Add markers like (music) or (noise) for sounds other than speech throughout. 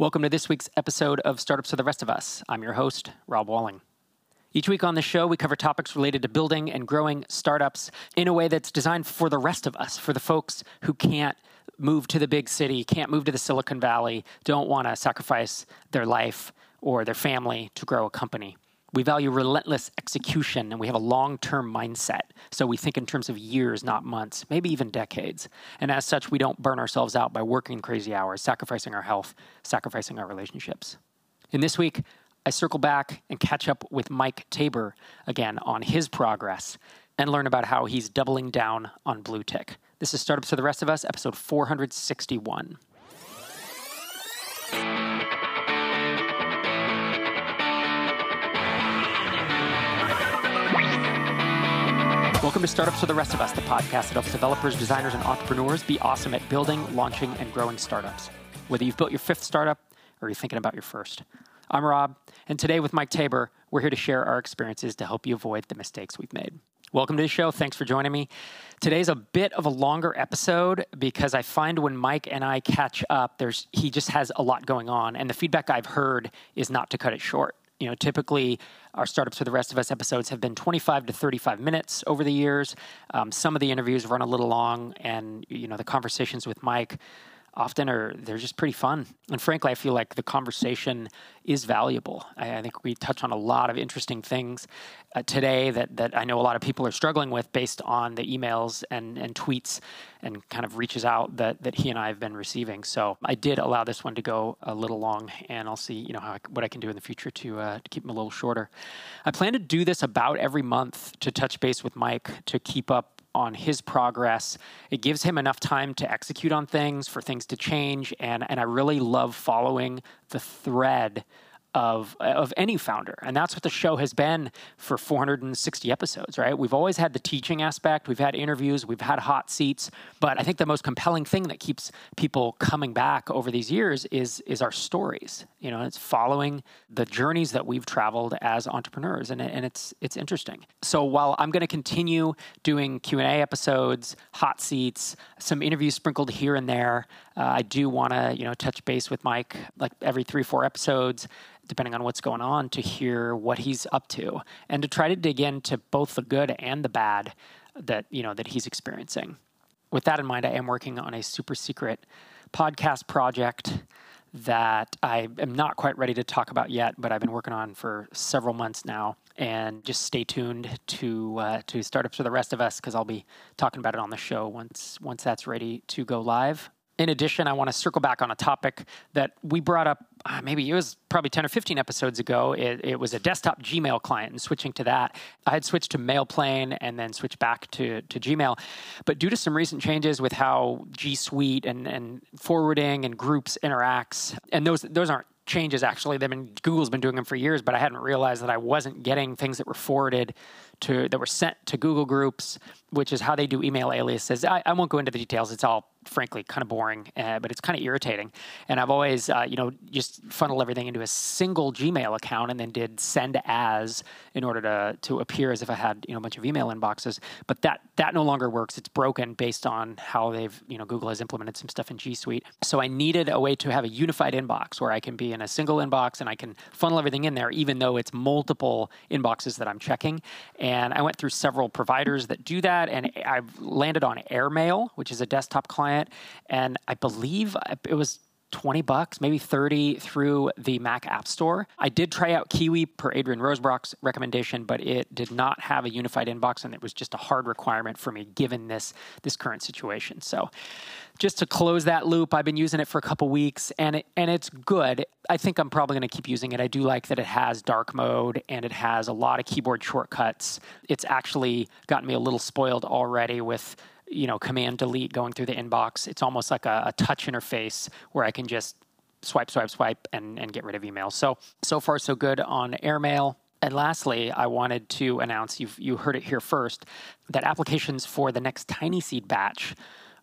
Welcome to this week's episode of Startups for the Rest of Us. I'm your host, Rob Walling. Each week on the show, we cover topics related to building and growing startups in a way that's designed for the rest of us, for the folks who can't move to the big city, can't move to the Silicon Valley, don't want to sacrifice their life or their family to grow a company. We value relentless execution and we have a long term mindset. So we think in terms of years, not months, maybe even decades. And as such, we don't burn ourselves out by working crazy hours, sacrificing our health, sacrificing our relationships. In this week, I circle back and catch up with Mike Taber again on his progress and learn about how he's doubling down on Bluetick. This is Startups for the Rest of Us, episode 461. Welcome to Startups for the Rest of Us, the podcast that helps developers, designers, and entrepreneurs be awesome at building, launching, and growing startups. Whether you've built your fifth startup or you're thinking about your first. I'm Rob, and today with Mike Taber, we're here to share our experiences to help you avoid the mistakes we've made. Welcome to the show. Thanks for joining me. Today's a bit of a longer episode because I find when Mike and I catch up, there's he just has a lot going on, and the feedback I've heard is not to cut it short you know, typically our startups for the rest of us episodes have been 25 to 35 minutes over the years. Um, some of the interviews run a little long, and you know, the conversations with Mike often are they're just pretty fun. And frankly, I feel like the conversation is valuable. I, I think we touch on a lot of interesting things uh, today that that I know a lot of people are struggling with based on the emails and and tweets and kind of reaches out that that he and I have been receiving. So I did allow this one to go a little long, and I'll see you know how I, what I can do in the future to uh, to keep them a little shorter. I plan to do this about every month to touch base with Mike to keep up on his progress. It gives him enough time to execute on things, for things to change, and and I really love following the thread of of any founder. And that's what the show has been for 460 episodes right? We've always had the teaching aspect. We've had interviews. We've had hot seats. But i think the most compelling thing that keeps people coming back over these years is is our stories you know it's following the journeys that we've traveled as entrepreneurs and, and it's it's interesting so while i'm going to continue doing q&a episodes hot seats some interviews sprinkled here and there uh, i do want to you know touch base with mike like every three four episodes depending on what's going on, to hear what he's up to and to try to dig into both the good and the bad that you know that he's experiencing. With that in mind, I am working on a super secret podcast project that I am not quite ready to talk about yet, but I've been working on for several months now. And just stay tuned to uh, to startups for the rest of us because I'll be talking about it on the show once once that's ready to go live. In addition, I want to circle back on a topic that we brought up uh, maybe it was probably 10 or 15 episodes ago. It, it, was a desktop Gmail client and switching to that. I had switched to Mailplane and then switched back to, to Gmail. But due to some recent changes with how G Suite and, and forwarding and groups interacts, and those, those aren't changes actually. They've been Google's been doing them for years, but I hadn't realized that I wasn't getting things that were forwarded to that were sent to Google Groups, which is how they do email aliases. I, I won't go into the details; it's all frankly kind of boring, uh, but it's kind of irritating. And I've always, uh, you know, just funnel everything into a single Gmail account and then did send as in order to to appear as if I had you know a bunch of email inboxes. But that that no longer works. It's broken based on how they've you know Google has implemented some stuff in G Suite. So I needed a way to have a unified inbox where I can be in a single inbox and I can funnel everything in there, even though it's multiple inboxes that I'm checking. And I went through several providers that do that, and I've landed on Airmail, which is a desktop client, and I believe uh, it was 20 bucks, maybe 30 through the Mac App Store. I did try out Kiwi per Adrian Rosebrock's recommendation, but it did not have a unified inbox and it was just a hard requirement for me given this this current situation. So just to close that loop, I've been using it for a couple weeks and it, and it's good. I think I'm probably going to keep using it. I do like that it has dark mode and it has a lot of keyboard shortcuts. It's actually gotten me a little spoiled already with you know, command delete going through the inbox. It's almost like a, a touch interface where I can just swipe, swipe, swipe, and, and get rid of emails. So, so far, so good on Airmail. And lastly, I wanted to announce you've you heard it here first that applications for the next TinySeed batch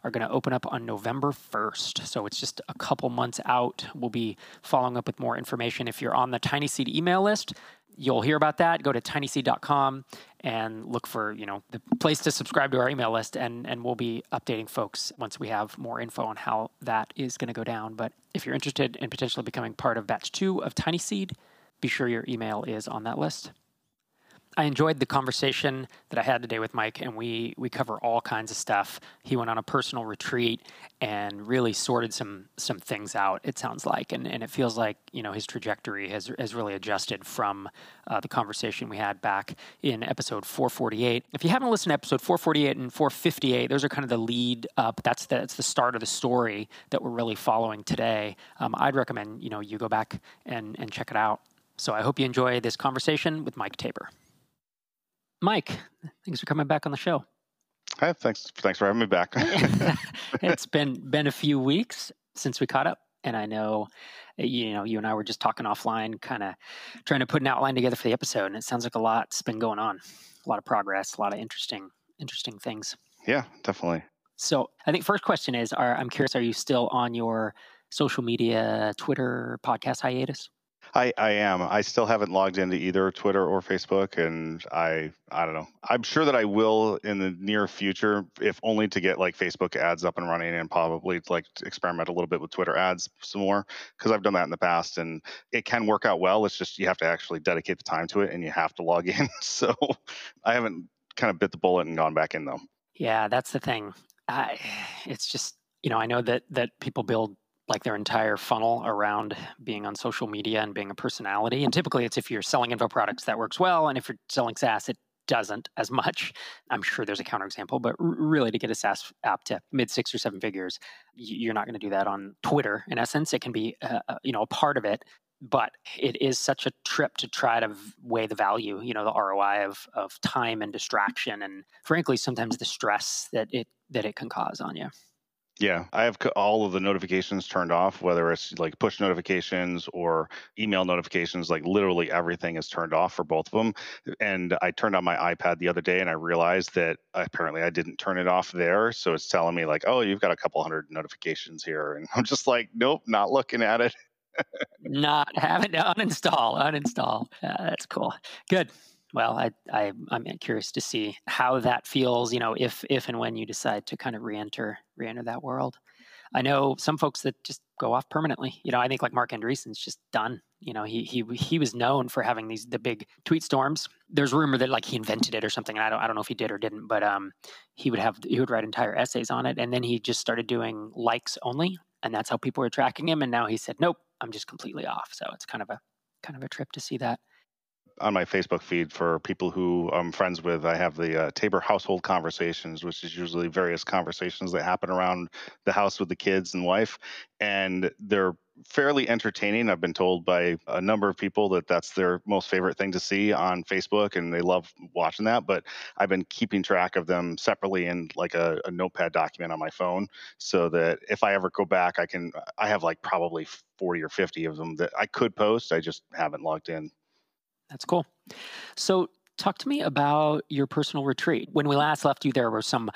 are going to open up on November 1st. So it's just a couple months out. We'll be following up with more information. If you're on the TinySeed email list, you'll hear about that. Go to tinyseed.com and look for you know the place to subscribe to our email list, and and we'll be updating folks once we have more info on how that is going to go down. But if you're interested in potentially becoming part of batch two of TinySeed, be sure your email is on that list. I enjoyed the conversation that I had today with Mike, and we we cover all kinds of stuff. He went on a personal retreat and really sorted some some things out. It sounds like, and, and it feels like you know his trajectory has has really adjusted from uh, the conversation we had back in episode 448. If you haven't listened to episode 448 and 458, those are kind of the lead up. That's the, that's the start of the story that we're really following today. Um, I'd recommend you know you go back and and check it out. So I hope you enjoy this conversation with Mike Taber. Mike, thanks for coming back on the show. Hi, thanks. Thanks for having me back. (laughs) it's been been a few weeks since we caught up, and I know, you know, you and I were just talking offline, kind of trying to put an outline together for the episode, and it sounds like a lot's been going on, a lot of progress, a lot of interesting, interesting things. Yeah, definitely. So, I think first question is: Are I'm curious, are you still on your social media, Twitter, podcast hiatus? I, I am. I still haven't logged into either Twitter or Facebook, and I I don't know. I'm sure that I will in the near future, if only to get like Facebook ads up and running, and probably like experiment a little bit with Twitter ads some more because I've done that in the past, and it can work out well. It's just you have to actually dedicate the time to it, and you have to log (laughs) in. so I haven't kind of bit the bullet and gone back in though. Yeah, that's the thing. I, (sighs) it's just you know I know that that people build like their entire funnel around being on social media and being a personality. And typically it's if you're selling info products that works well. And if you're selling SaaS, it doesn't as much. (laughs) I'm sure there's a counterexample, but really to get a SaaS app to mid six or seven figures, you're not going to do that on Twitter. In essence, it can be uh, uh, you know a part of it, but it is such a trip to try to weigh the value, you know, the ROI of of time and distraction, and frankly, sometimes the stress that it that it can cause on you. Yeah, I have all of the notifications turned off, whether it's like push notifications or email notifications. Like literally everything is turned off for both of them. And I turned on my iPad the other day and I realized that apparently I didn't turn it off there. So it's telling me, like, oh, you've got a couple hundred notifications here. And I'm just like, nope, not looking at it. not (laughs) having to uninstall, uninstall. Uh, that's cool. Good well, I, I I'm curious to see how that feels. You know, if if and when you decide to kind of reenter reenter that world. I know some folks that just go off permanently. You know, I think like Marc Andreessen's just done. You know, he he he was known for having these the big tweet storms. There's rumor that like he invented it or something. And I don't I don't know if he did or didn't, but um, he would have he would write entire essays on it, and then he just started doing likes only, and that's how people were tracking him. And now he said, nope, I'm just completely off. So it's kind of a kind of a trip to see that on my Facebook feed for people who I'm friends with. I have the uh, Taber Household Conversations, which is usually various conversations that happen around the house with the kids and wife, and they're fairly entertaining. I've been told by a number of people that that's their most favorite thing to see on Facebook, and they love watching that. But I've been keeping track of them separately in like a, a notepad document on my phone, so that if I ever go back, I can. I have like probably 40 or 50 of them that I could post. I just haven't logged in. That's cool. So, talk to me about your personal retreat. When we last left you, there were some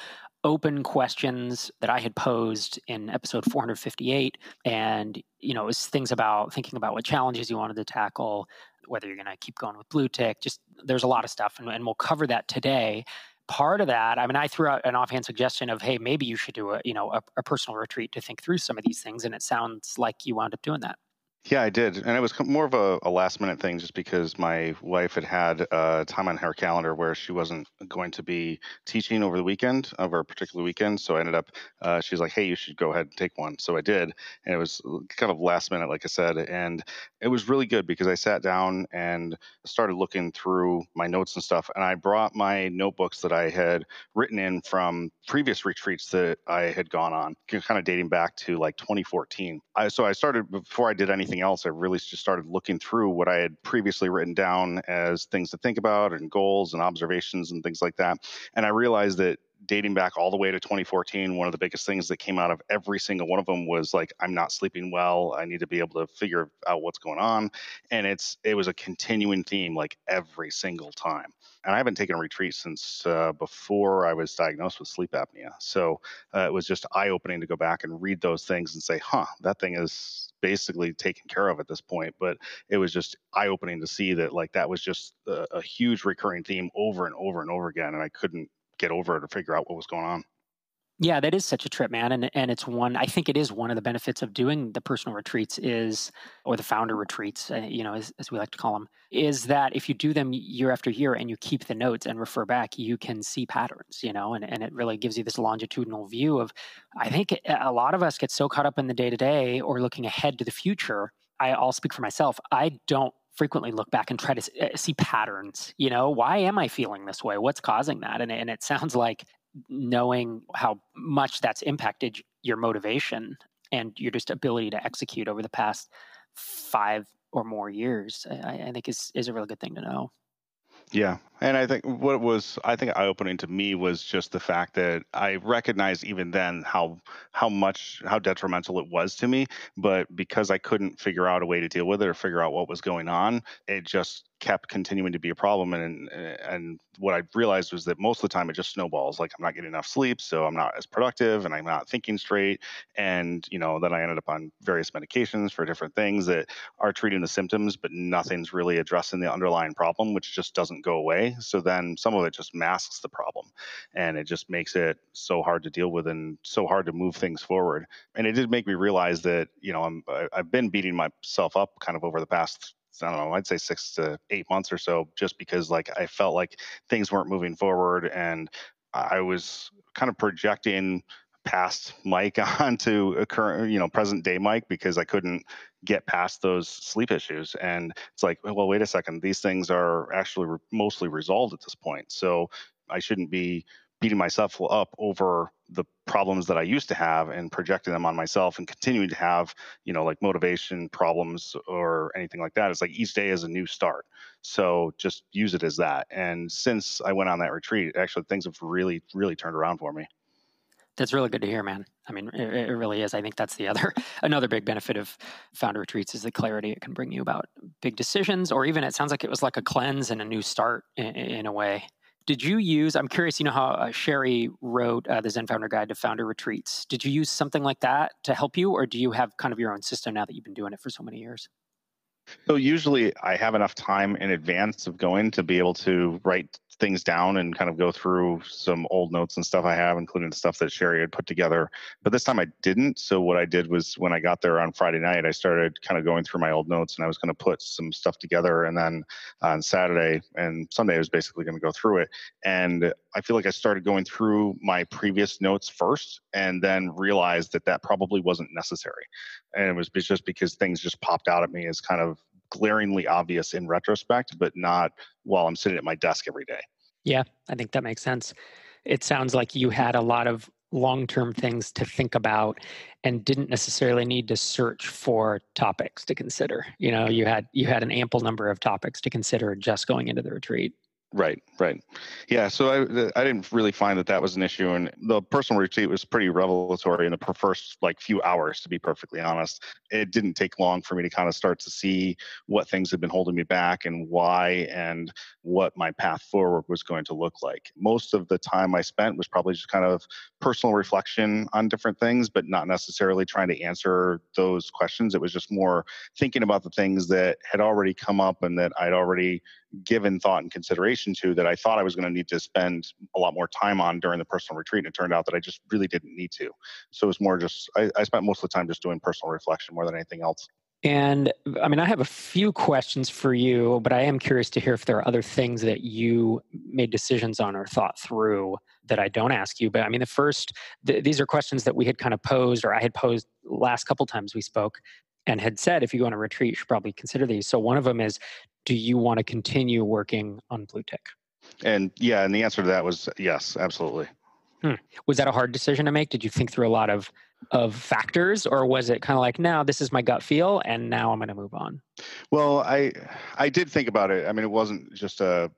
open questions that I had posed in episode 458. And, you know, it was things about thinking about what challenges you wanted to tackle, whether you're going to keep going with Bluetick. Just there's a lot of stuff, and, and we'll cover that today. Part of that, I mean, I threw out an offhand suggestion of, hey, maybe you should do a, you know, a, a personal retreat to think through some of these things. And it sounds like you wound up doing that. Yeah, I did, and it was more of a, a, last minute thing, just because my wife had had uh, time on her calendar where she wasn't going to be teaching over the weekend, over a particular weekend. So I ended up, uh, she's like, "Hey, you should go ahead and take one." So I did, and it was kind of last minute, like I said, and it was really good because I sat down and started looking through my notes and stuff, and I brought my notebooks that I had written in from previous retreats that I had gone on, kind of dating back to like 2014. I, so I started before I did anything anything else, I really just started looking through what I had previously written down as things to think about and goals and observations and things like that. And I realized that dating back all the way to 2014, one of the biggest things that came out of every single one of them was like, I'm not sleeping well. I need to be able to figure out what's going on. And it's it was a continuing theme like every single time. And I haven't taken a retreat since uh, before I was diagnosed with sleep apnea. So uh, it was just eye opening to go back and read those things and say, huh, that thing is basically taken care of at this point. But it was just eye opening to see that like that was just a, a huge recurring theme over and over and over again. And I couldn't get over it or figure out what was going on. Yeah, that is such a trip, man. And and it's one I think it is one of the benefits of doing the personal retreats is or the founder retreats, uh, you know, as, as we like to call them, is that if you do them year after year and you keep the notes and refer back, you can see patterns, you know, and, and it really gives you this longitudinal view of I think a lot of us get so caught up in the day to day or looking ahead to the future. I, I'll speak for myself. I don't frequently look back and try to uh, see patterns you know why am i feeling this way what's causing that and, and it sounds like knowing how much that's impacted your motivation and your just ability to execute over the past five or more years, I, I think is is a really good thing to know. Yeah. And I think what was I think eye opening to me was just the fact that I recognized even then how how much how detrimental it was to me. But because I couldn't figure out a way to deal with it or figure out what was going on, it just kept continuing to be a problem. And and what I realized was that most of the time it just snowballs. Like I'm not getting enough sleep so I'm not as productive and I'm not thinking straight. And you know then I ended up on various medications for different things that are treating the symptoms but nothing's really addressing the underlying problem which just doesn't go away so then some of it just masks the problem and it just makes it so hard to deal with and so hard to move things forward. And it did make me realize that you know I'm I've been beating myself up kind of over the past I don't know, I'd say six to eight months or so, just because like I felt like things weren't moving forward and I was kind of projecting past Mike on to a current, uh, you know, present day Mike because I couldn't get past those sleep issues. And it's like, well, wait a second, these things are actually re- mostly resolved at this point. So I shouldn't be beating myself up over the problems that I used to have and projecting them on myself and continuing to have, you know, like motivation problems or anything like that. It's like each day is a new start. So just use it as that. And since I went on that retreat, actually things have really, really turned around for me. That's really good to hear, man. I mean, it, it, really is. I think that's the other (laughs) another big benefit of founder retreats is the clarity it can bring you about big decisions, or even it sounds like it was like a cleanse and a new start in, in a way. Did you use? I'm curious. You know how uh, Sherry wrote uh, the Zen Founder Guide to Founder Retreats. Did you use something like that to help you, or do you have kind of your own system now that you've been doing it for so many years? So usually I have enough time in advance of going to be able to write things down and kind of go through some old notes and stuff I have, including the stuff that Sherry had put together. But this time I didn't. So what I did was when I got there on Friday night, I started kind of going through my old notes and I was going to put some stuff together. And then on Saturday and Sunday, I was basically going to go through it. And I feel like I started going through my previous notes first and then realized that that probably wasn't necessary. And it was just because things just popped out at me as kind of glaringly obvious in retrospect, but not while I'm sitting at my desk every day. Yeah, I think that makes sense. It sounds like you had a lot of long term things to think about and didn't necessarily need to search for topics to consider. You know, you had you had an ample number of topics to consider just going into the retreat. Right, right. Yeah, so I I didn't really find that that was an issue, and the personal retreat was pretty revelatory in the first like few hours. To be perfectly honest, it didn't take long for me to kind of start to see what things had been holding me back and why, and what my path forward was going to look like. Most of the time I spent was probably just kind of personal reflection on different things, but not necessarily trying to answer those questions. It was just more thinking about the things that had already come up and that I'd already given thought and consideration to that I thought I was going to need to spend a lot more time on during the personal retreat. And it turned out that I just really didn't need to. So it was more just, I, I spent most of the time just doing personal reflection more than anything else. And I mean, I have a few questions for you, but I am curious to hear if there are other things that you made decisions on or thought through that I don't ask you. But I mean, the first, th- these are questions that we had kind of posed or I had posed last couple times we spoke and had said if you go on a retreat, you should probably consider these. So one of them is do you want to continue working on Bluetick? And yeah, and the answer to that was yes, absolutely. Hmm. Was that a hard decision to make? Did you think through a lot of of factors, or was it kind of like, now this is my gut feel, and now I'm going to move on? Well, I I did think about it. I mean, it wasn't just a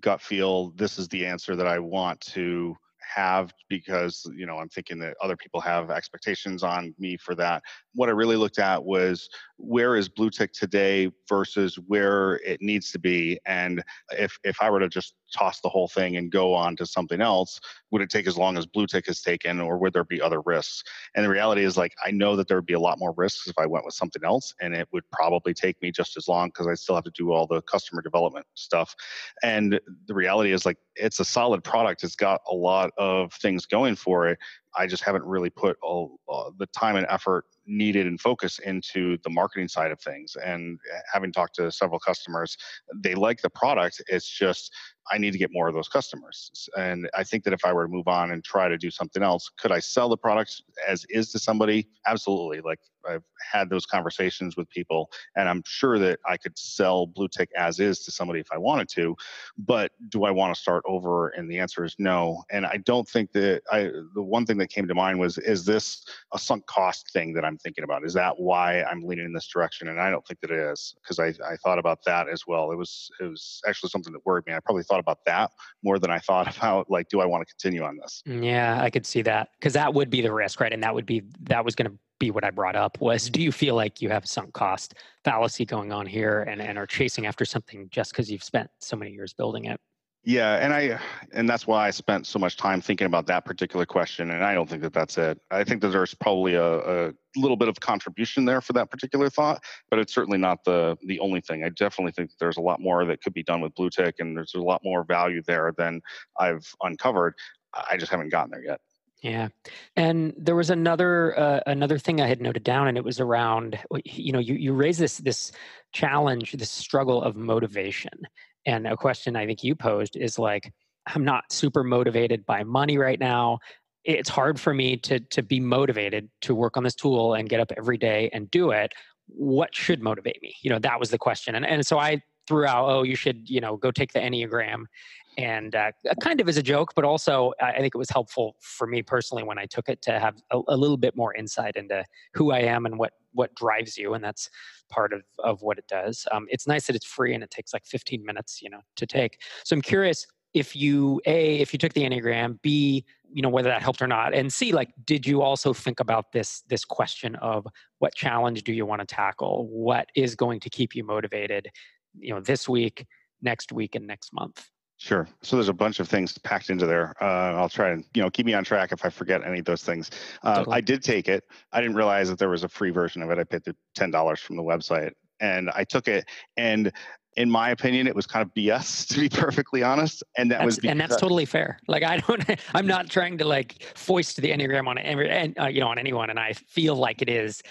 gut feel. This is the answer that I want to have because you know I'm thinking that other people have expectations on me for that. What I really looked at was where is Bluetick today versus where it needs to be, and if if I were to just toss the whole thing and go on to something else, would it take as long as Bluetick has taken, or would there be other risks? And the reality is, like I know that there would be a lot more risks if I went with something else, and it would probably take me just as long because I still have to do all the customer development stuff. And the reality is, like it's a solid product. It's got a lot of things going for it. I just haven't really put all, uh, the time and effort needed and focus into the marketing side of things. And eh, having talked to several customers, they like the product. It's just I need to get more of those customers. And I think that if I were to move on and try to do something else, could I sell the product as is to somebody? Absolutely. Like I've had those conversations with people, and I'm sure that I could sell Bluetick as is to somebody if I wanted to. But do I want to start over? And the answer is no. And I don't think that I. The one thing that came to mind was, is this a sunk cost thing that I'm thinking about? Is that why I'm leaning in this direction? And I don't think that it is because I, I thought about that as well. It was it was actually something that worried me. I probably thought about that more than I thought (laughs) about like, do I want to continue on this? Mm, yeah, I could see that because that would be the risk, right? And that would be that was going to be what I brought up was do you feel like you have a sunk cost fallacy going on here and, and are chasing after something just because you've spent so many years building it? Yeah, and I and that's why I spent so much time thinking about that particular question. And I don't think that that's it. I think that there's probably a, a little bit of contribution there for that particular thought, but it's certainly not the the only thing. I definitely think there's a lot more that could be done with Bluetick, and there's a lot more value there than I've uncovered. I just haven't gotten there yet. Yeah, and there was another uh, another thing I had noted down, and it was around you know you you raise this this challenge, this struggle of motivation, and a question I think you posed is like I'm not super motivated by money right now. It's hard for me to to be motivated to work on this tool and get up every day and do it. What should motivate me? You know, that was the question, and and so I threw out, oh, you should you know go take the enneagram, and uh, kind of as a joke, but also I think it was helpful for me personally when I took it to have a, a, little bit more insight into who I am and what what drives you, and that's part of of what it does. Um, it's nice that it's free and it takes like 15 minutes, you know, to take. So I'm curious if you a if you took the enneagram, b you know whether that helped or not, and c like did you also think about this this question of what challenge do you want to tackle? What is going to keep you motivated? You know, this week, next week, and next month. Sure. So there's a bunch of things packed into there. Uh, I'll try and you know keep me on track if I forget any of those things. Uh, totally. I did take it. I didn't realize that there was a free version of it. I paid the ten dollars from the website, and I took it. And in my opinion, it was kind of BS (laughs) to be perfectly honest. And that that's, was and that's totally fair. Like I don't, (laughs) I'm not trying to like foist the enneagram on every, and uh, you know on anyone. And I feel like it is.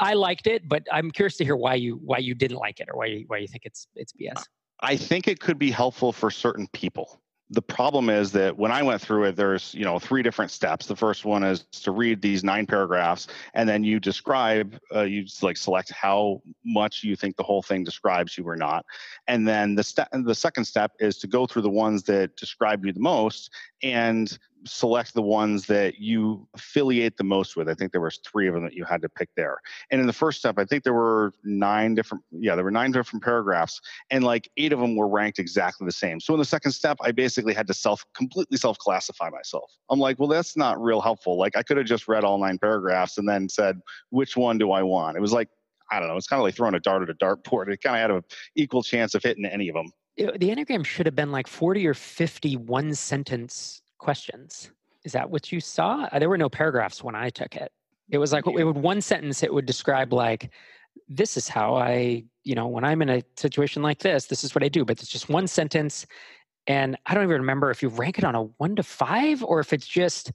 I liked it, but I'm curious to hear why you why you didn't like it or why you, why you think it's it's BS. I think it could be helpful for certain people. The problem is that when I went through it, there's you know three different steps. The first one is to read these nine paragraphs, and then you describe, uh, you like select how much you think the whole thing describes you or not, and then the step, the second step is to go through the ones that describe you the most and select the ones that you affiliate the most with. I think there was three of them that you had to pick there. And in the first step, I think there were nine different, yeah, there were nine different paragraphs, and like eight of them were ranked exactly the same. So in the second step, I basically had to self completely self classify myself. I'm like, well, that's not real helpful. Like I could have just read all nine paragraphs and then said, which one do I want? It was like, I don't know. It's kind of like throwing a dart at a dartboard. It kind of had an equal chance of hitting any of them. The Enneagram should have been like 40 or 50 one sentence questions. Is that what you saw? Uh, there were no paragraphs when I took it. It was like it would one sentence. It would describe like, "This is how I, you know, when I'm in a situation like this, this is what I do." But it's just one sentence, and I don't even remember if you rank it on a one to five or if it's just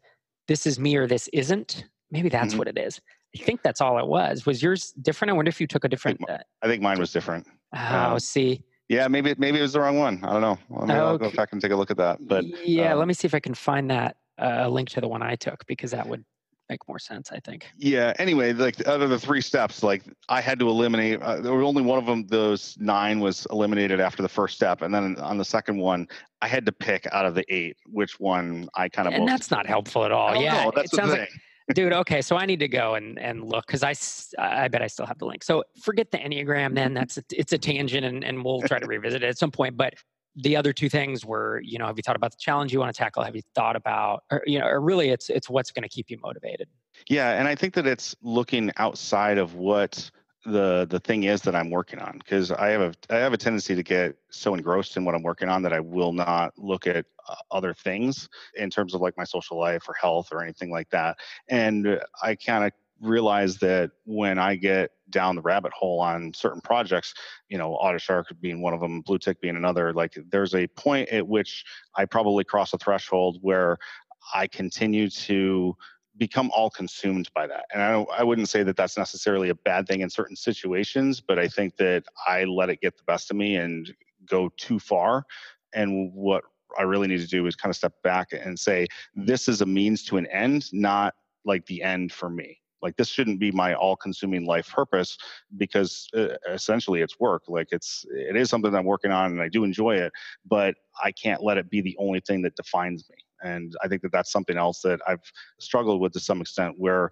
this is me or this isn't. Maybe that's mm-hmm. what it is. I think that's all it was. Was yours different? I wonder if you took a different. I think, uh, I think mine was different. Oh, um, see, yeah, maybe maybe it was the wrong one. I don't know. Maybe okay. I'll go back and take a look at that. But yeah, um, let me see if I can find that uh, link to the one I took because that would make more sense. I think. Yeah. Anyway, like out of the three steps, like I had to eliminate. Uh, there was only one of them. Those nine was eliminated after the first step, and then on the second one, I had to pick out of the eight which one I kind of. And that's not helpful at all. Yeah, know, it sounds like dude okay so i need to go and and look because i i bet i still have the link so forget the enneagram then that's a, it's a tangent and, and we'll try to (laughs) revisit it at some point but the other two things were, you know, have you thought about the challenge you want to tackle? Have you thought about, or, you know, or really it's, it's what's going to keep you motivated. Yeah. And I think that it's looking outside of what the the thing is that I'm working on because I have a I have a tendency to get so engrossed in what I'm working on that I will not look at uh, other things in terms of like my social life or health or anything like that. And I kind of realize that when I get down the rabbit hole on certain projects, you know, AuditShark being one of them, Bluetick being another, like there's a point at which I probably cross a threshold where I continue to become all consumed by that. And I, I wouldn't say that that's necessarily a bad thing in certain situations, but I think that I let it get the best of me and go too far. And what I really need to do is kind of step back and say, this is a means to an end, not like the end for me like this shouldn't be my all-consuming life purpose because uh, essentially it's work like it's it is something i'm working on and i do enjoy it but i can't let it be the only thing that defines me and i think that that's something else that i've struggled with to some extent where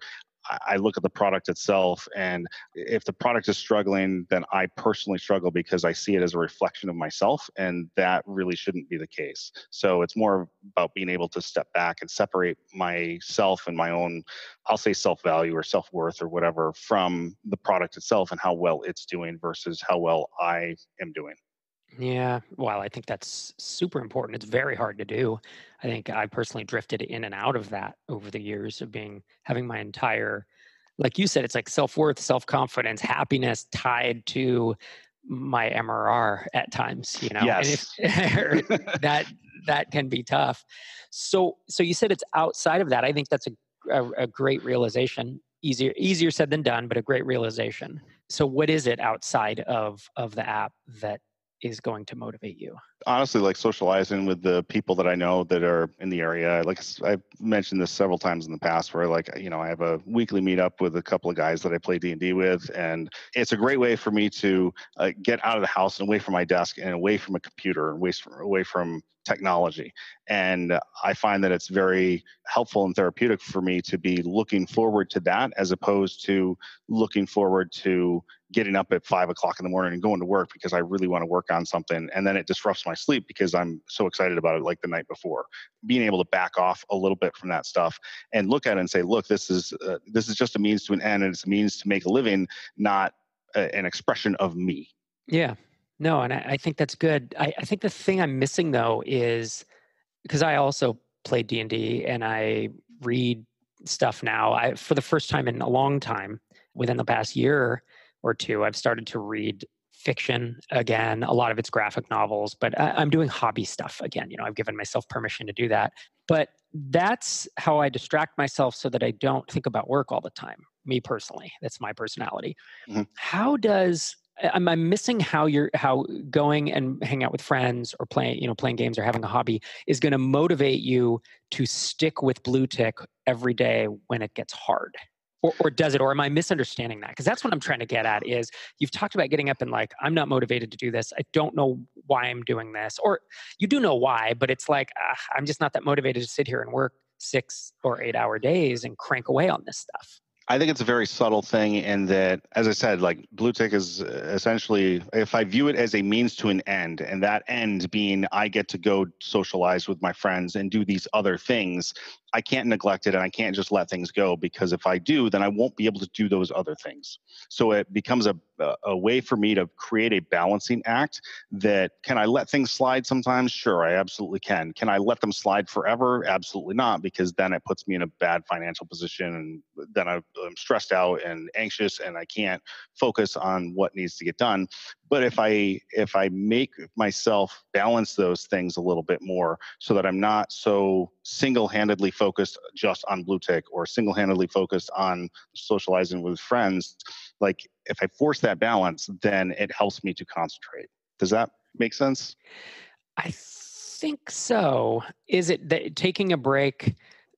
I look at the product itself, and if the product is struggling, then I personally struggle because I see it as a reflection of myself, and that really shouldn't be the case. So it's more about being able to step back and separate myself and my own, I'll say self value or self worth or whatever from the product itself and how well it's doing versus how well I am doing. Yeah, well, I think that's super important. It's very hard to do. I think I personally drifted in and out of that over the years of being having my entire like you said it's like self-worth, self-confidence, happiness tied to my MRR at times, you know. Yes. If, (laughs) that that can be tough. So so you said it's outside of that. I think that's a a, a great realization. Easier easier said than done, but a great realization. So what is it outside of of the app that is going to motivate you? Honestly, like socializing with the people that I know that are in the area. Like I've mentioned this several times in the past, where like you know I have a weekly meetup with a couple of guys that I play D and D with, and it's a great way for me to uh, get out of the house and away from my desk and away from a computer and away from, away from technology. And I find that it's very helpful and therapeutic for me to be looking forward to that as opposed to looking forward to getting up at five o'clock in the morning and going to work because I really want to work on something. And then it disrupts my sleep because I'm so excited about it like the night before. Being able to back off a little bit from that stuff and look at it and say, look, this is, uh, this is just a means to an end and it's a means to make a living, not a, an expression of me. Yeah. No, and I, I think that's good. I, I think the thing I'm missing though is because I also play D and D and I read stuff now. I for the first time in a long time, within the past year or two, I've started to read fiction again. A lot of it's graphic novels, but I, I'm doing hobby stuff again. You know, I've given myself permission to do that. But that's how I distract myself so that I don't think about work all the time. Me personally, that's my personality. Mm-hmm. How does am I missing how you're how going and hang out with friends or playing you know playing games or having a hobby is going to motivate you to stick with Bluetick every day when it gets hard or, or does it or am i misunderstanding that? Because that's what i'm trying to get at is you've talked about getting up and like i'm not motivated to do this. I don't know why i'm doing this. Or you do know why but it's like uh, i'm just not that motivated to sit here and work six or eight hour days and crank away on this stuff. I think it's a very subtle thing in that, as I said, like Bluetick is essentially, if I view it as a means to an end, and that end being I get to go socialize with my friends and do these other things, I can't neglect it and I can't just let things go because if I do, then I won't be able to do those other things. So it becomes a, a way for me to create a balancing act that can I let things slide sometimes? Sure, I absolutely can. Can I let them slide forever? Absolutely not, because then it puts me in a bad financial position and then I'm stressed out and anxious and I can't focus on what needs to get done but if i if i make myself balance those things a little bit more so that i'm not so single-handedly focused just on Bluetick or single-handedly focused on socializing with friends like if i force that balance then it helps me to concentrate. Does that make sense? I think so. Is it that taking a break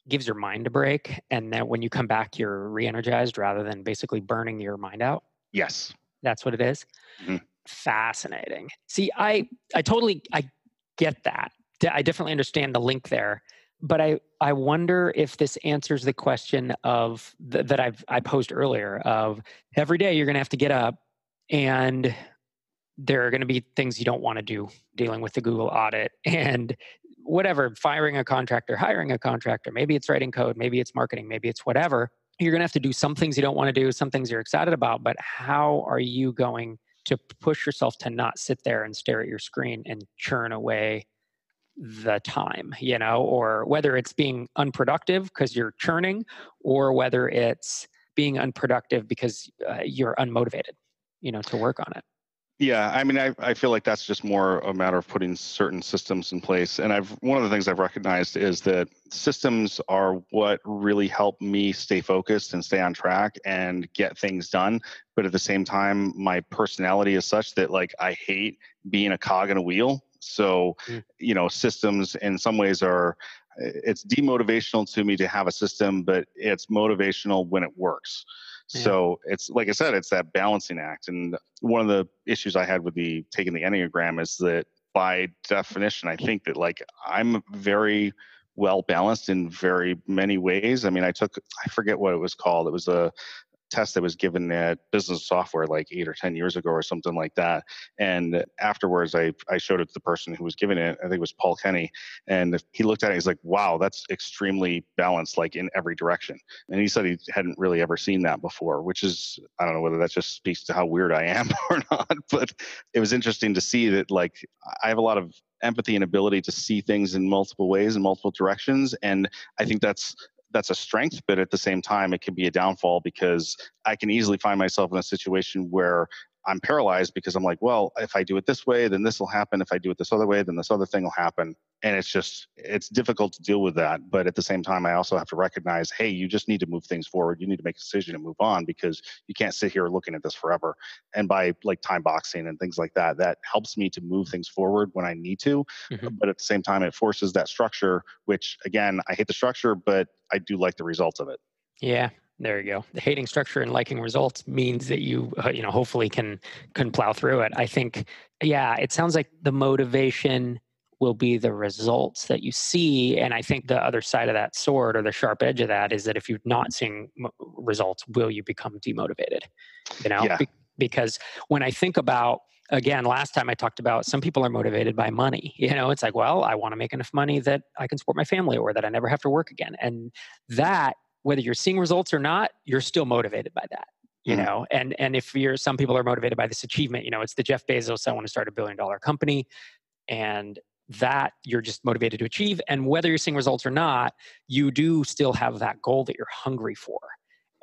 gives your mind a break and that when you come back you're re-energized rather than basically burning your mind out? Yes. That's what it is? Mm-hmm fascinating. See, I I totally I get that. I definitely understand the link there, but I I wonder if this answers the question of th- that I've I posed earlier of every day you're going to have to get up and there are going to be things you don't want to do dealing with the Google audit and whatever, firing a contractor, hiring a contractor, maybe it's writing code, maybe it's marketing, maybe it's whatever. You're going to have to do some things you don't want to do, some things you're excited about, but how are you going to push yourself to not sit there and stare at your screen and churn away the time, you know, or whether it's being unproductive because you're churning or whether it's being unproductive because uh, you're unmotivated, you know, to work on it. Yeah, I mean, I, I feel like that's just more a matter of putting certain systems in place. And I've one of the things I've recognized is that systems are what really help me stay focused and stay on track and get things done. But at the same time, my personality is such that like I hate being a cog in a wheel. So, mm. you know, systems in some ways are it's demotivational to me to have a system, but it's motivational when it works. So it's like I said, it's that balancing act. And one of the issues I had with the taking the Enneagram is that by definition, I think that like I'm very well balanced in very many ways. I mean, I took I forget what it was called. It was a test that was given at business software like eight or 10 years ago or something like that. And afterwards, I, I showed it to the person who was giving it. I think it was Paul Kenny. And he looked at it, he's like, wow, that's extremely balanced, like in every direction. And he said he hadn't really ever seen that before, which is, I don't know whether that just speaks to how weird I am (laughs) or not, but it was interesting to see that, like, I have a lot of empathy and ability to see things in multiple ways in multiple directions and i think that's that's a strength, but at the same time, it can be a downfall because I can easily find myself in a situation where I'm paralyzed because I'm like, well, if I do it this way, then this will happen. If I do it this other way, then this other thing will happen. And it's just, it's difficult to deal with that. But at the same time, I also have to recognize, hey, you just need to move things forward. You need to make a decision and move on because you can't sit here looking at this forever. And by like time boxing and things like that, that helps me to move things forward when I need to. Mm-hmm. But at the same time, it forces that structure, which again, I hate the structure, but I do like the results of it. Yeah, there you go. The hating structure and liking results means that you, uh, you know, hopefully can can plow through it. I think, yeah, it sounds like the motivation will be the results that you see, and I think the other side of that sword or the sharp edge of that is that if you're not seeing results, will you become demotivated? You know, yeah. Be- because when I think about again last time i talked about some people are motivated by money (laughs) you know it's like well i want to make enough money that i can support my family or that i never have to work again and that whether you're seeing results or not, you're still motivated by that. You mm-hmm. know, and and if you're some people are motivated by this achievement, you know, it's the Jeff Bezos, I want to start a billion dollar company. And that you're just motivated to achieve. And whether you're seeing results or not, you do still have that goal that you're hungry for.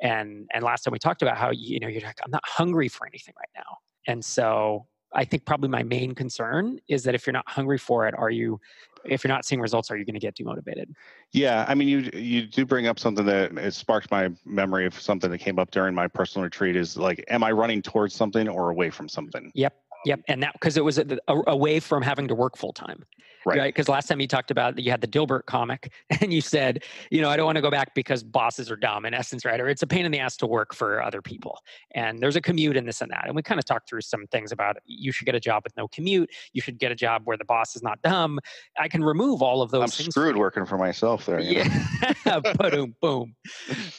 And and last time we talked about how you know you're like, I'm not hungry for anything right now. And so I think probably my main concern is that if you're not hungry for it, are you if you're not seeing results, are you going to get demotivated? Yeah, I mean, you you do bring up something that it sparked my memory of something that came up during my personal retreat. Is like, am I running towards something or away from something? Yep, yep, and that because it was a, a, away from having to work full time right? Because right? last time you talked about you had the Dilbert comic, (laughs) and you said, you know, I don't want to go back because bosses are dumb. In essence, right? Or it's a pain in the ass to work for other people, and there's a commute and this and that. And we kind of talked through some things about you should get a job with no commute. You should get a job where the boss is not dumb. I can remove all of those. I'm screwed for working for myself there. yeah, (laughs) boom, boom.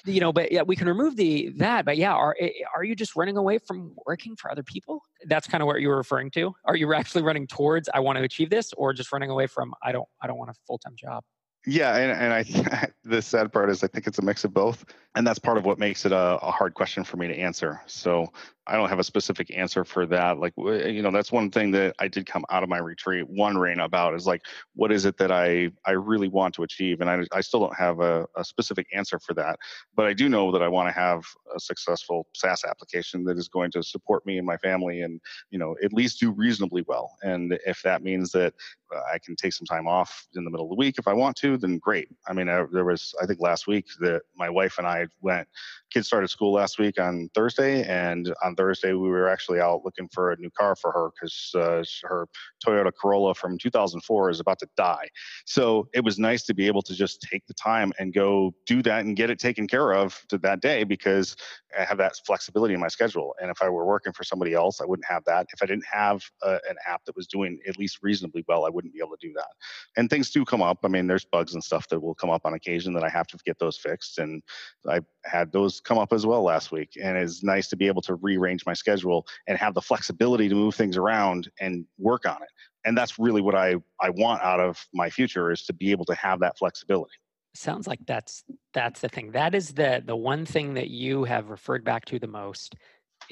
You know, but yeah, we can remove the that. But yeah, are eh, are you just running away from working for other people? That's kind of what you were referring to. Are you actually running towards I want to achieve this, or just running away? Away from I don't I don't want a full time job. Yeah, and, and I (laughs) the sad part is I think it's a mix of both, and that's part of what makes it a, a hard question for me to answer. So I don't have a specific answer for that. Like, you know, that's one thing that I did come out of my retreat wondering about is like, what is it that I I really want to achieve? And I, I still don't have a, a specific answer for that. But I do know that I want to have a successful SaaS application that is going to support me and my family, and you know, at least do reasonably well. And if that means that uh, I can take some time off in the middle of the week if I want to, then great. I mean, I, there was I think last week that my wife and I went. Kids started school last week on Thursday, and on Thursday, we were actually out looking for a new car for her because uh, her Toyota Corolla from 2004 is about to die. So it was nice to be able to just take the time and go do that and get it taken care of to that day because I have that flexibility in my schedule. And if I were working for somebody else, I wouldn't have that. If I didn't have a, uh, an app that was doing at least reasonably well, I wouldn't be able to do that. And things do come up. I mean, there's bugs and stuff that will come up on occasion that I have to get those fixed. And I had those come up as well last week. And it's nice to be able to rearrange my schedule and have the flexibility to move things around and work on it. And that's really what I, I want out of my future is to be able to have that flexibility. Sounds like that's that's the thing. That is the the one thing that you have referred back to the most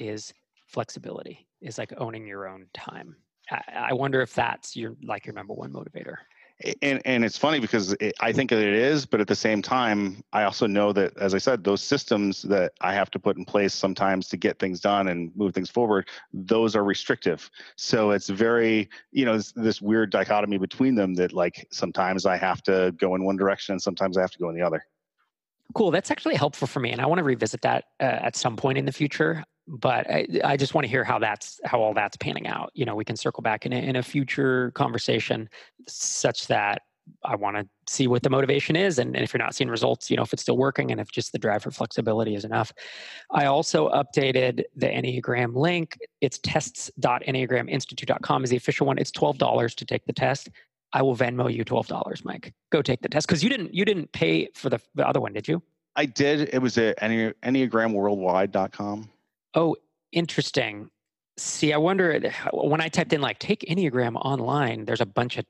is flexibility, is like owning your own time. I, I wonder if that's your like your number one motivator and and it's funny because it, I think it is, but at the same time, I also know that, as I said, those systems that I have to put in place sometimes to get things done and move things forward, those are restrictive. So it's very, you know, this, this weird dichotomy between them that like sometimes I have to go in one direction and sometimes I have to go in the other. Cool. That's actually helpful for me, and I want to revisit that uh, at some point in the future but I, I, just want to hear how that's how all that's panning out. You know, we can circle back in a, in a future conversation, such that I want to see what the motivation is, and, and, if you're not seeing results, you know, if it's still working, and if just the drive for flexibility is enough. I also updated the Enneagram link. It's tests.enneagraminstitute.com is the official one. It's twelve dollars to take the test. I will Venmo you twelve dollars, Mike. Go take the test because you didn't you didn't pay for the, the other one, did you? I did. It was at enneagramworldwide.com. Oh, interesting. See, I wonder when I typed in like take Enneagram online, there's a bunch of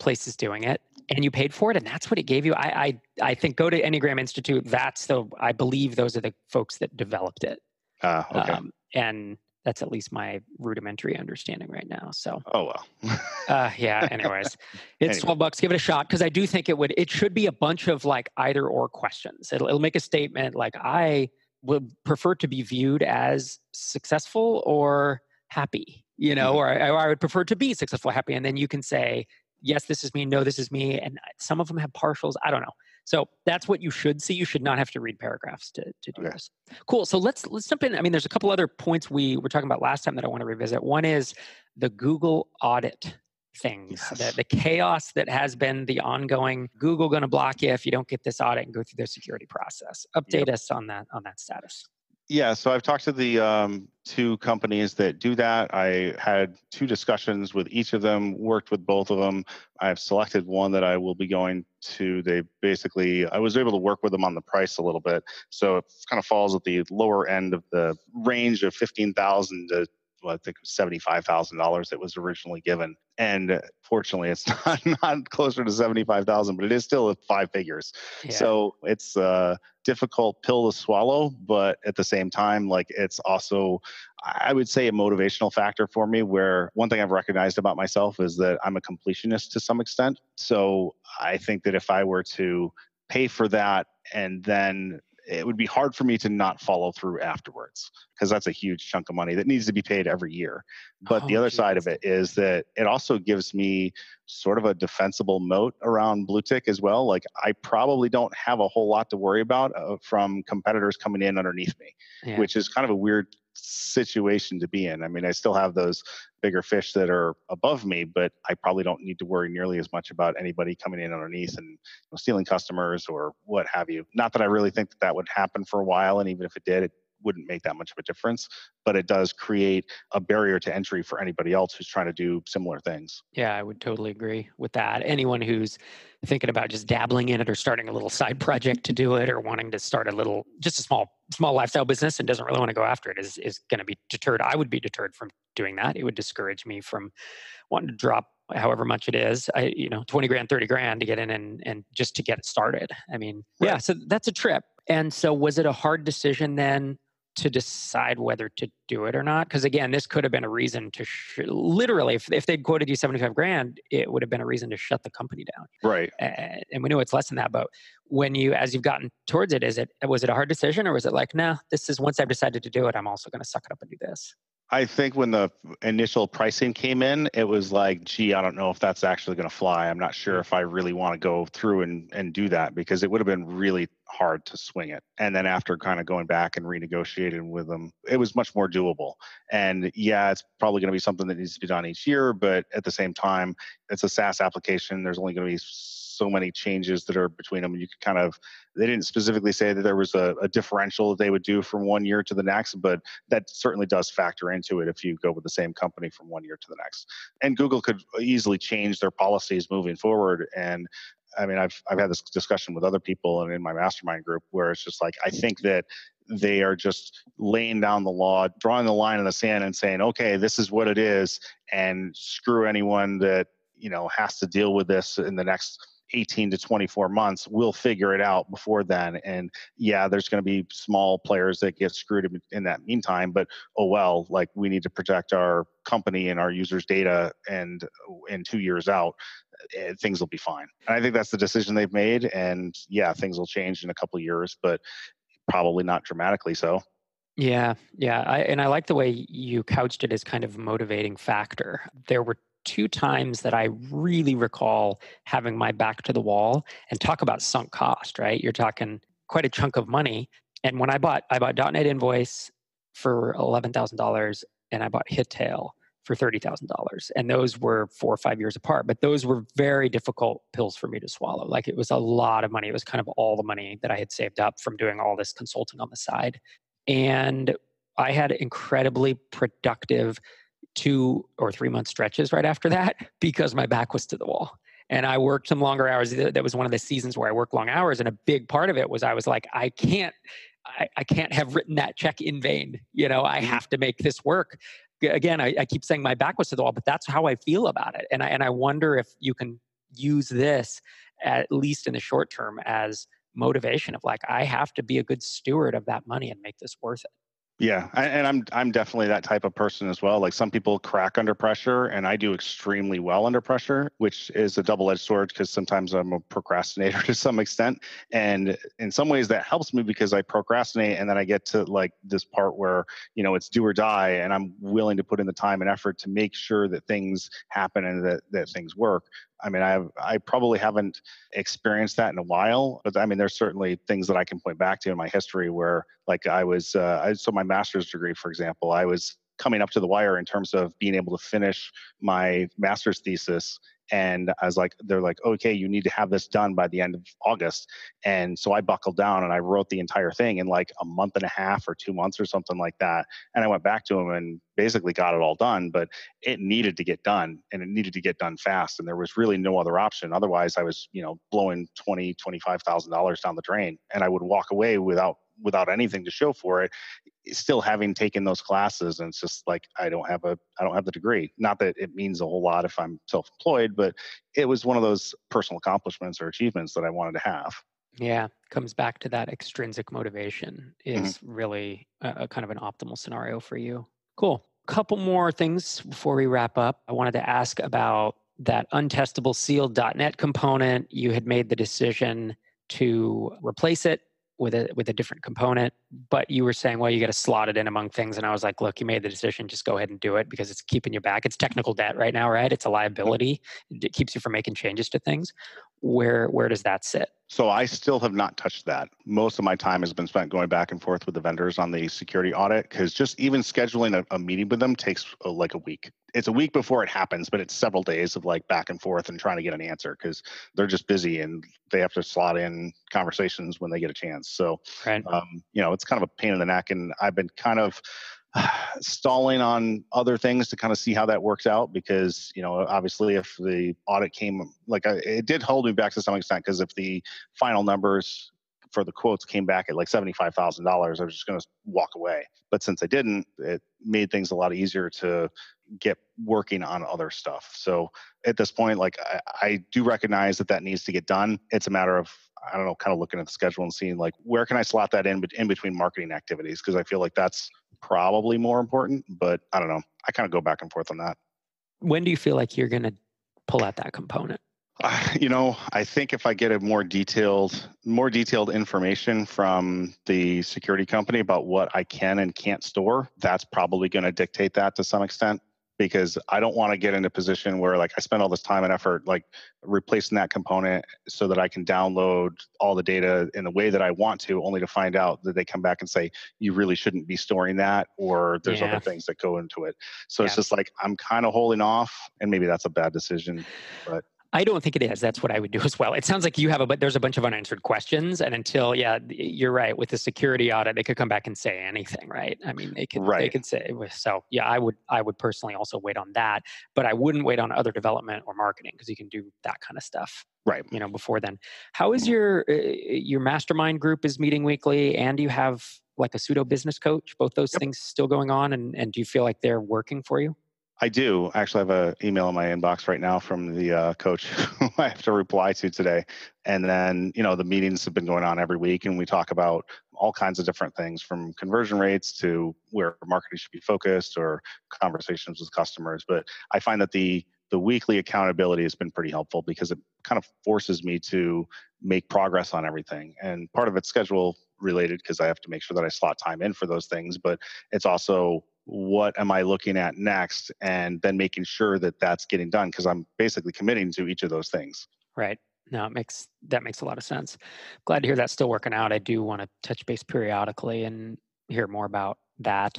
places doing it and you paid for it and that's what it gave you. I I, I think go to Enneagram Institute. That's the I believe those are the folks that developed it. Uh, okay. Um, and that's at least my rudimentary understanding right now. So, oh well. uh, yeah. (laughs) Anyways, it's anyway. twelve bucks. Give it a shot because I do think it would. It should be a bunch of like either or questions. It'll, it'll make a statement like I would prefer to be viewed as successful or happy, you know, mm-hmm. or, or I would prefer to be successful, happy. And then you can say, yes, this is me, no, this is me. And some of them have partials. I don't know. So that's what you should see. You should not have to read paragraphs to, to do okay. this. Cool. So let's let's jump in. I mean, there's a couple other points we were talking about last time that I want to revisit. One is the Google audit things yes. the, the chaos that has been the ongoing google going to block you if you don't get this audit and go through their security process update yep. us on that on that status yeah so i've talked to the um, two companies that do that. I had two discussions with each of them worked with both of them. I've selected one that i will be going to. They basically i was able to work with them on the price a little bit. So it kind of falls at the lower end of the range of 15000 to well, I think seventy-five thousand dollars that was originally given, and fortunately, it's (laughs) not not closer to seventy-five thousand, but it is still five figures. Yeah. So it's a difficult pill to swallow, but at the same time, like it's also, I would say, a motivational factor for me. Where one thing I've recognized about myself is that I'm a completionist to some extent. So I think that if I were to pay for that and then it would be hard for me to not follow through afterwards because that's a huge chunk of money that needs to be paid every year. But oh, the other geez. side of it is that it also gives me sort of a defensible moat around Bluetick as well. Like I probably don't have a whole lot to worry about uh, from competitors coming in underneath me, yeah. which is kind of a weird situation to be in. I mean, I still have those bigger fish that are above me, but I probably don't need to worry nearly as much about anybody coming in underneath and you know, stealing customers or what have you. Not that I really think that that would happen for a while, and even if it did, it wouldn't make that much of a difference, but it does create a barrier to entry for anybody else who's trying to do similar things. Yeah, I would totally agree with that. Anyone who's thinking about just dabbling in it or starting a little side project to do it or wanting to start a little just a small small lifestyle business and doesn't really want to go after it is is going to be deterred. I would be deterred from doing that. It would discourage me from wanting to drop however much it is i you know 20 grand 30 grand to get in and and just to get it started i mean right. yeah so that's a trip and so was it a hard decision then to decide whether to do it or not. Because again, this could have been a reason to sh- literally, if, if they'd quoted you 75 grand, it would have been a reason to shut the company down. Right. Uh, and we know it's less than that. But when you, as you've gotten towards it, is it, was it a hard decision or was it like, no, this is once I've decided to do it, I'm also going to suck it up and do this? I think when the initial pricing came in, it was like, gee, I don't know if that's actually going to fly. I'm not sure if I really want to go through and, and do that because it would have been really hard to swing it. And then after kind of going back and renegotiating with them, it was much more doable. And yeah, it's probably going to be something that needs to be done each year, but at the same time, it's a SaaS application. There's only going to be so many changes that are between them. You could kind of, they didn't specifically say that there was a, a, differential that they would do from one year to the next, but that certainly does factor into it if you go with the same company from one year to the next. And Google could easily change their policies moving forward. And I mean, I've I've had this discussion with other people and in my mastermind group where it's just like I think that they are just laying down the law, drawing the line in the sand, and saying, okay, this is what it is, and screw anyone that you know has to deal with this in the next 18 to 24 months we'll figure it out before then. And yeah there's going to be small players that get screwed in that meantime but oh well like we need to protect our company and our users data and in two years out eh, things will be fine. And i think that's the decision they've made and yeah things will change in a couple years but probably not dramatically so. Yeah, yeah, I, and I like the way you couched it as kind of a motivating factor. There were two times that I really recall having my back to the wall and talk about sunk cost, right? You're talking quite a chunk of money. And when I bought, I bought .NET Invoice for $11,000 and I bought HitTail for $30,000. And those were four or five years apart, but those were very difficult pills for me to swallow. Like it was a lot of money. It was kind of all the money that I had saved up from doing all this consulting on the side. And I had incredibly productive two or three month stretches right after that (laughs) because my back was to the wall and I worked some longer hours. That was one of the seasons where I worked long hours, and a big part of it was I was like, I can't, I, I can't have written that check in vain. You know, I mm-hmm. have to make this work. Again, I, I, keep saying my back was to the wall, but that's how I feel about it, and I and I wonder if you can use this at least in the short term as motivation of like I have to be a good steward of that money and make this worth it. Yeah, and I'm I'm definitely that type of person as well. Like some people crack under pressure, and I do extremely well under pressure, which is a double-edged sword because sometimes I'm a procrastinator (laughs) to some extent, and in some ways that helps me because I procrastinate, and then I get to like this part where you know it's do or die, and I'm willing to put in the time and effort to make sure that things happen and that that things work. I mean, I I probably haven't experienced that in a while, but I mean, there's certainly things that I can point back to in my history where, like, I was uh, I, so my master's degree, for example, I was coming up to the wire in terms of being able to finish my master's thesis and I was like, they're like, okay, you need to have this done by the end of August. And so I buckled down and I wrote the entire thing in like a month and a half or two months or something like that. And I went back to him and basically got it all done, but it needed to get done and it needed to get done fast. And there was really no other option. Otherwise I was, you know, blowing twenty, twenty-five thousand dollars down the drain and I would walk away without without anything to show for it still having taken those classes and it's just like i don't have a i don't have the degree. Not that it means a whole lot if i'm self-employed but it was one of those personal accomplishments or achievements that i wanted to have. Yeah comes back to that extrinsic motivation is mm-hmm. really a, a kind of an optimal scenario for you. Cool. Couple more things before we wrap up. I wanted to ask about that untestable sealed.net component. You had made the decision to replace it with a with a different component but you were saying well you got to slot it in among things and i was like look you made the decision just go ahead and do it because it's keeping you back. It's technical debt right now right? It's a liability. It keeps you from making changes to things where where does that sit so I still have not touched that. Most of my time has been spent going back and forth with the vendors on the security audit because just even scheduling a, a, meeting with them takes uh, like a week. It's a week before it happens, but it's several days of like back and forth and trying to get an answer because they're just busy and they have to slot in conversations when they get a chance. So, right. um, you know, it's kind of a pain in the neck. And I've been kind of (sighs) stalling on other things to kind of see how that works out because you know obviously if the audit came like it did hold me back to some extent because if the final numbers for the quotes came back at like $75,000 I was just going to walk away. But since I didn't it made things a lot easier to get working on other stuff. So at this point like I, I do recognize that that needs to get done. It's a matter of I don't know, kind of looking at the schedule and seeing like where can I slot that in in between marketing activities because I feel like that's probably more important, but I don't know. I kind of go back and forth on that. When do you feel like you're going to pull out that component? Uh, (sighs) you know, I think if I get a more detailed, more detailed information from the security company about what I can and can't store, that's probably going to dictate that to some extent because I don't want to get in a position where like I spend all this time and effort like replacing that component so that I can download all the data in the way that I want to, only to find out that they come back and say you really shouldn't be storing that, or there's yeah. other things that go into it. So yeah. it's just like I'm kind of holding off, and maybe that's a bad decision, but I don't think it is. That's what I would do (laughs) as well. It sounds like you have a but there's a bunch of unanswered questions, and until yeah, you're right. With the security audit, they could come back and say anything, right? I mean, they could right. they could say so. Yeah, I would I would personally also wait on that, but I wouldn't wait on other development or marketing because you can do that kind of stuff right you know before then how is your uh, your mastermind group is meeting weekly and you have like a pseudo business coach both those yep. things still going on and, and do you feel like they're working for you I do actually have an email in my inbox right now from the uh, coach (laughs) who I have to reply to today. And then, you know, the meetings have been going on every week, and we talk about all kinds of different things from conversion rates to where marketing should be focused or conversations with customers. But I find that the the weekly accountability has been pretty helpful because it kind of forces me to make progress on everything. And part of it's schedule related because I have to make sure that I slot time in for those things, but it's also what am I looking at next and then making sure that that's getting done because I'm basically committing to each of those things. Right. No, it makes that makes a lot of sense. Glad to hear that's still working out. I do want to touch base periodically and hear more about that.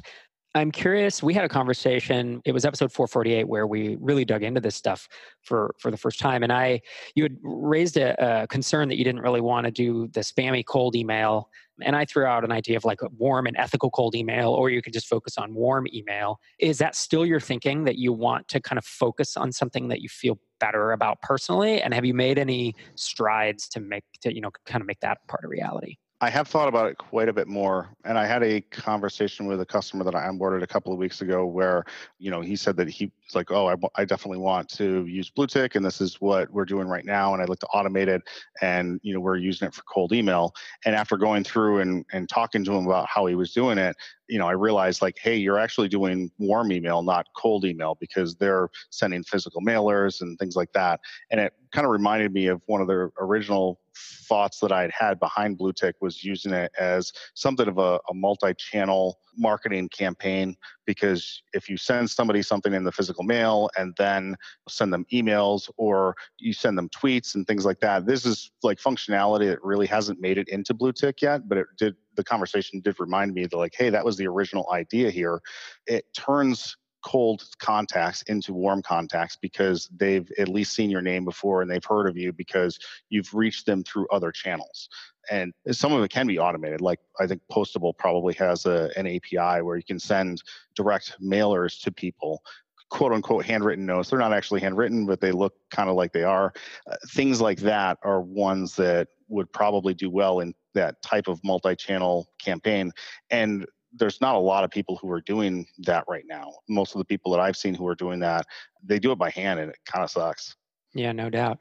I'm curious. We had a conversation. It was episode 448 where we really dug into this stuff for for the first time. And I, you had raised a, a concern that you didn't really want to do the spammy cold email. And I threw out an idea of like a warm and ethical cold email, or you could just focus on warm email. Is that still your thinking that you want to kind of focus on something that you feel better about personally? And have you made any strides to make to you know kind of make that part of reality? I have thought about it quite a bit more. And I had a conversation with a customer that I onboarded a couple of weeks ago where, you know, he said that he's like, oh, I, I definitely want to use Bluetick and this is what we're doing right now. And I'd like to automate it. And, you know, we're using it for cold email. And after going through and, and talking to him about how he was doing it, you know, I realized like, hey, you're actually doing warm email, not cold email, because they're sending physical mailers and things like that. And it kind of reminded me of one of the original thoughts that I had had behind Bluetick was using it as something of a, a multi-channel marketing campaign because if you send somebody something in the physical mail and then send them emails or you send them tweets and things like that this is like functionality that really hasn't made it into Bluetick yet but it did the conversation did remind me that like hey that was the original idea here. It turns cold contacts into warm contacts because they've at least seen your name before and they've heard of you because you've reached them through other channels. And some of it can be automated. Like I think Postable probably has a, an API where you can send direct mailers to people quote unquote handwritten notes. They're not actually handwritten, but they look kind of like they are. Uh, things like that are ones that would probably do well in that type of multi channel campaign. And there's not a lot of people who are doing that right now. Most of the people that I've seen who are doing that, they do it by hand and it kind of sucks. Yeah, no doubt.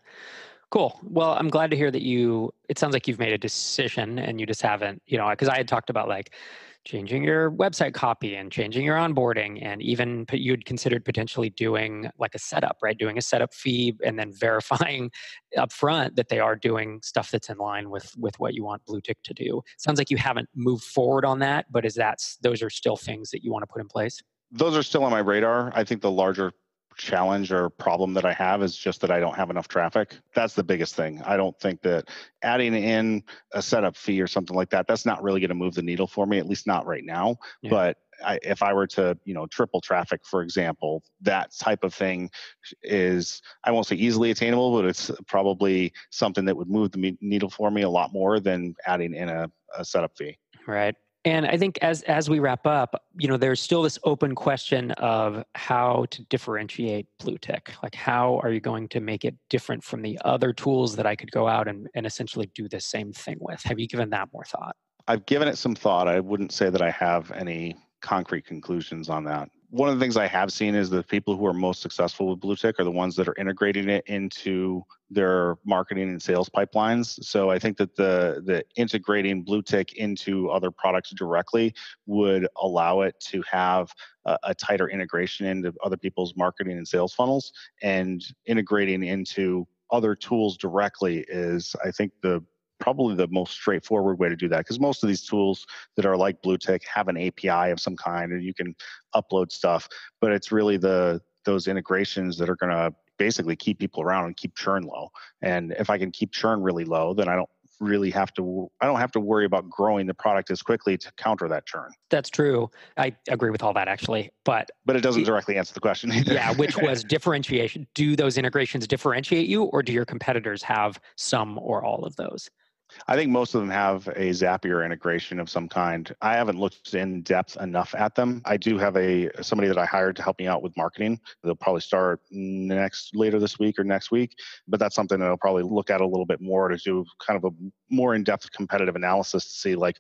Cool. Well, I'm glad to hear that you, it sounds like you've made a decision and you just haven't, you know, because I had talked about like, changing your website copy and changing your onboarding and even you'd considered potentially doing like a setup right? Doing a setup fee and then verifying (laughs) up front that they are doing stuff that's in line with with what you want Bluetick to do. Sounds like you haven't moved forward on that but is that those are still things that you want to put in place? Those are still on my radar. I think the larger challenge or problem that I have is just that I don't have enough traffic. That's the biggest thing. I don't think that adding in a setup fee or something like that, that's not really going to move the needle for me, at least not right now. Yeah. But I, if I were to, you know, triple traffic, for example, that type of thing is, I won't say easily attainable, but it's probably something that would move the needle for me a lot more than adding in a, a setup fee. Right. And I think as as we wrap up, you know, there's still this open question of how to differentiate Bluetick. Like how are you going to make it different from the other tools that I could go out and, and essentially do the same thing with? Have you given that more thought? I've given it some thought. I wouldn't say that I have any concrete conclusions on that one of the things I have seen is the people who are most successful with Bluetick are the ones that are integrating it into their marketing and sales pipelines. So I think that the the integrating Bluetick into other products directly would allow it to have a, a tighter integration into other people's marketing and sales funnels, and integrating into other tools directly is I think the probably the most straightforward way to do that because most of these tools that are like Bluetick have an API of some kind and you can upload stuff, but it's really the those integrations that are going to basically keep people around and keep churn low. And if I can keep churn really low, then I don't really have to I don't have to worry about growing the product as quickly to counter that churn. That's true. I agree with all that actually, but but it doesn't directly answer the question either. yeah, which (laughs) was differentiation. Do those integrations differentiate you, or do your competitors have some or all of those? I think most of them have a Zapier integration of some kind. I haven't looked in depth enough at them. I do have a somebody that I hired to help me out with marketing. They'll probably start next later this week or next week, but that's something that I'll probably look at a little bit more to do kind of a more in-depth competitive analysis to see like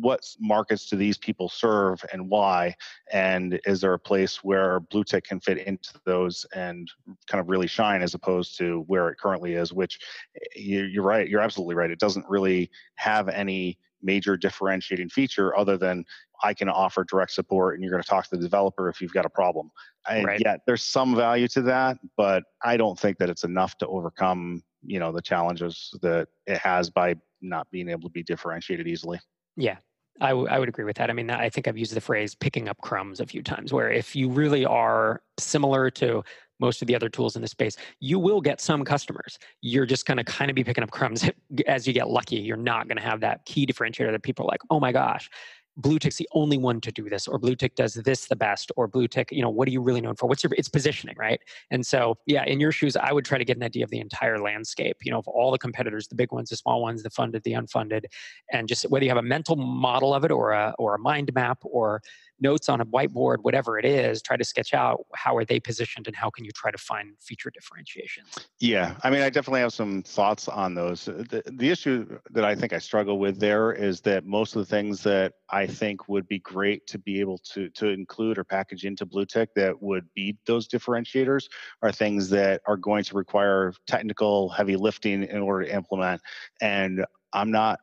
what markets do these people serve and why and is there a place where Bluetick can fit into those and kind of really shine as opposed to where it currently is which eh, you're right you're absolutely right it doesn't really have any major differentiating feature other than I can offer direct support and you're going to talk to the developer if you've got a problem. And right. yet there's some value to that, but I don't think that it's enough to overcome, you know, the challenges that it has by not being able to be differentiated easily. Yeah, I, w- I would agree with that. I mean, I think I've used the phrase picking up crumbs a few times, where if you really are similar to most of the other tools in the space, you will get some customers. You're just going to kind of be picking up crumbs (laughs) as you get lucky. You're not going to have that key differentiator that people are like, oh my gosh, Bluetick's the only one to do this or Bluetick does this the best or Bluetick you know what are you really known for? What's your it's positioning right? And so yeah in your shoes i would try to get an idea of the entire landscape you know of all the competitors the big ones the small ones the funded the unfunded and just whether you have a mental model of it or a or a mind map or notes on a whiteboard, whatever it is, try to sketch out how are they positioned and how can you try to find feature differentiations. Yeah, I mean, I definitely have some thoughts on those. Uh, the, the issue that I think I struggle with there is that most of the things that I think would be great to be able to to include or package into Bluetick that would be those differentiators are things that are going to require technical heavy lifting in order to implement. And I'm not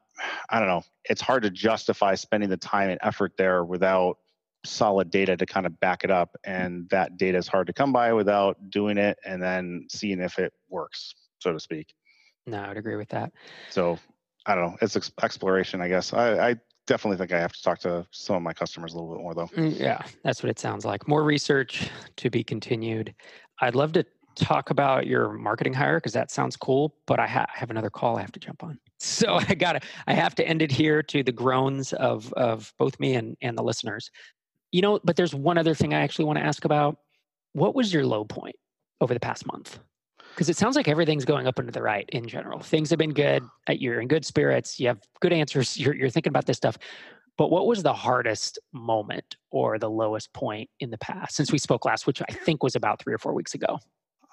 I don't know. It's hard to justify spending the time and effort there without solid data to kind of back it up and that data is hard to come by without doing it and then seeing if it works so to speak. No i would agree with that. So i don't know it's exploration i guess. I, I definitely think i have to talk to some of my customers a little bit more though. Mm, yeah that's what it sounds like. More research to be continued. I'd love to talk about your marketing hire because that sounds cool but I, ha- I have another call i have to jump on. (laughs) So i gotta i have to end it here to the groans of of both me and and the listeners you know, but there's one other thing I actually want to ask about. What was your low point over the past month? Because it sounds like everything's going up and to the right in general. Things have been good. Uh, you're in good spirits. You have good answers. (laughs) You're, you're thinking about this stuff. But what was the hardest moment or the lowest point in the past since we spoke last, which I think was about three or four weeks ago?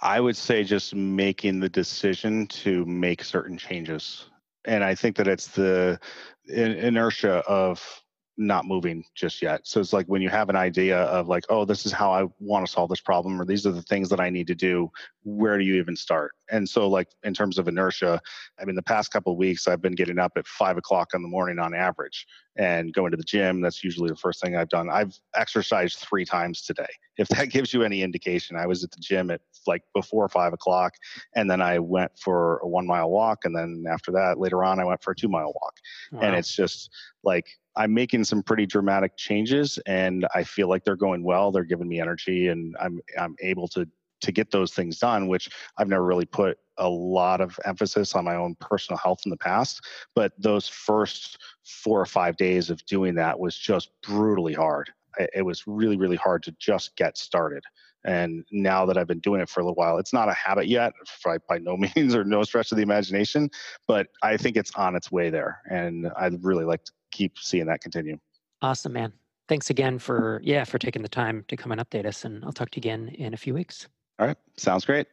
I would say just making the decision to make certain changes. And I think that it's the inertia of not moving just yet. So it's like when you have an idea of like, oh, this is how I want to solve this problem, or these are the things that I need to do. Where do you even start? And so, like in terms of inertia, I mean, the past couple of weeks, I've been getting up at five o'clock in the morning on average and going to the gym. That's usually the first thing I've done. I've exercised three times today. If that (laughs) gives you any indication, I was at the gym at like before five o'clock, and then I went for a one mile walk, and then after that, later on, I went for a two mile walk. Wow. And it's just like I'm making some pretty dramatic changes, and I feel like they're going well. They're giving me energy, and I'm I'm able to to get those things done, which I've never really put a lot of emphasis on my own personal health in the past. But those first four or five days of doing that was just brutally hard. It was really, really hard to just get started. And now that I've been doing it for a little while, it's not a habit yet, by, by no (laughs) means or no stretch of the imagination, but I think it's on its way there. And I'd really like to keep seeing that continue. Awesome, man. Thanks again for yeah for taking the time to come and update us, and I'll talk to you again in a few weeks. All right, sounds great.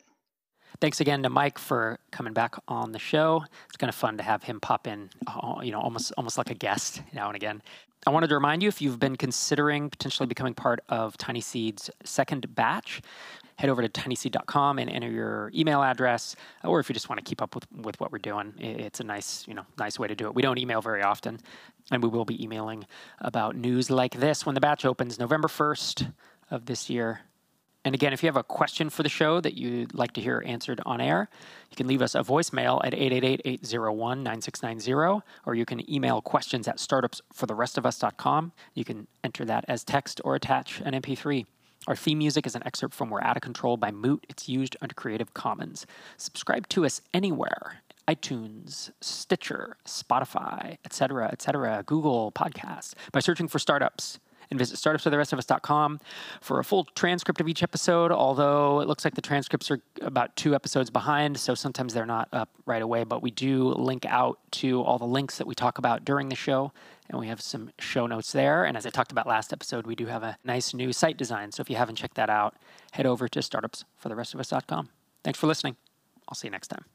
Thanks again to Mike for coming back on the show. It's kind of fun to have him pop in, uh, you know, almost almost like a guest now and again. I wanted to remind you if you've been considering potentially becoming part of TinySeed's second batch, head over to tinyseed.com and enter your email address. Or if you just want to keep up with, with what we're doing, it's a nice, you know, nice way to do it. We don't email very often, and we will be emailing about news like this when the batch opens November 1st of this year. And again, if you have a question for the show that you'd like to hear answered on air, you can leave us a voicemail at 888-801-9690, or you can email questions at startupsfortherestofus.com. You can enter that as text or attach an MP3. Our theme music is an excerpt from We're Out of Control by Moot. It's used under Creative Commons. Subscribe to us anywhere iTunes, Stitcher, Spotify, etc., etc., Google Podcasts by searching for startups and visit startupsfortherestofus.com for a full transcript of each episode. Although it looks like the transcripts are about two episodes behind, so sometimes they're not up right away. But we do link out to all the links that we talk about during the show, and we have some show notes there. And as I talked about last episode, we do have a nice new site design. So if you haven't checked that out, head over to startupsfortherestofus.com. Thanks for listening. I'll see you next time.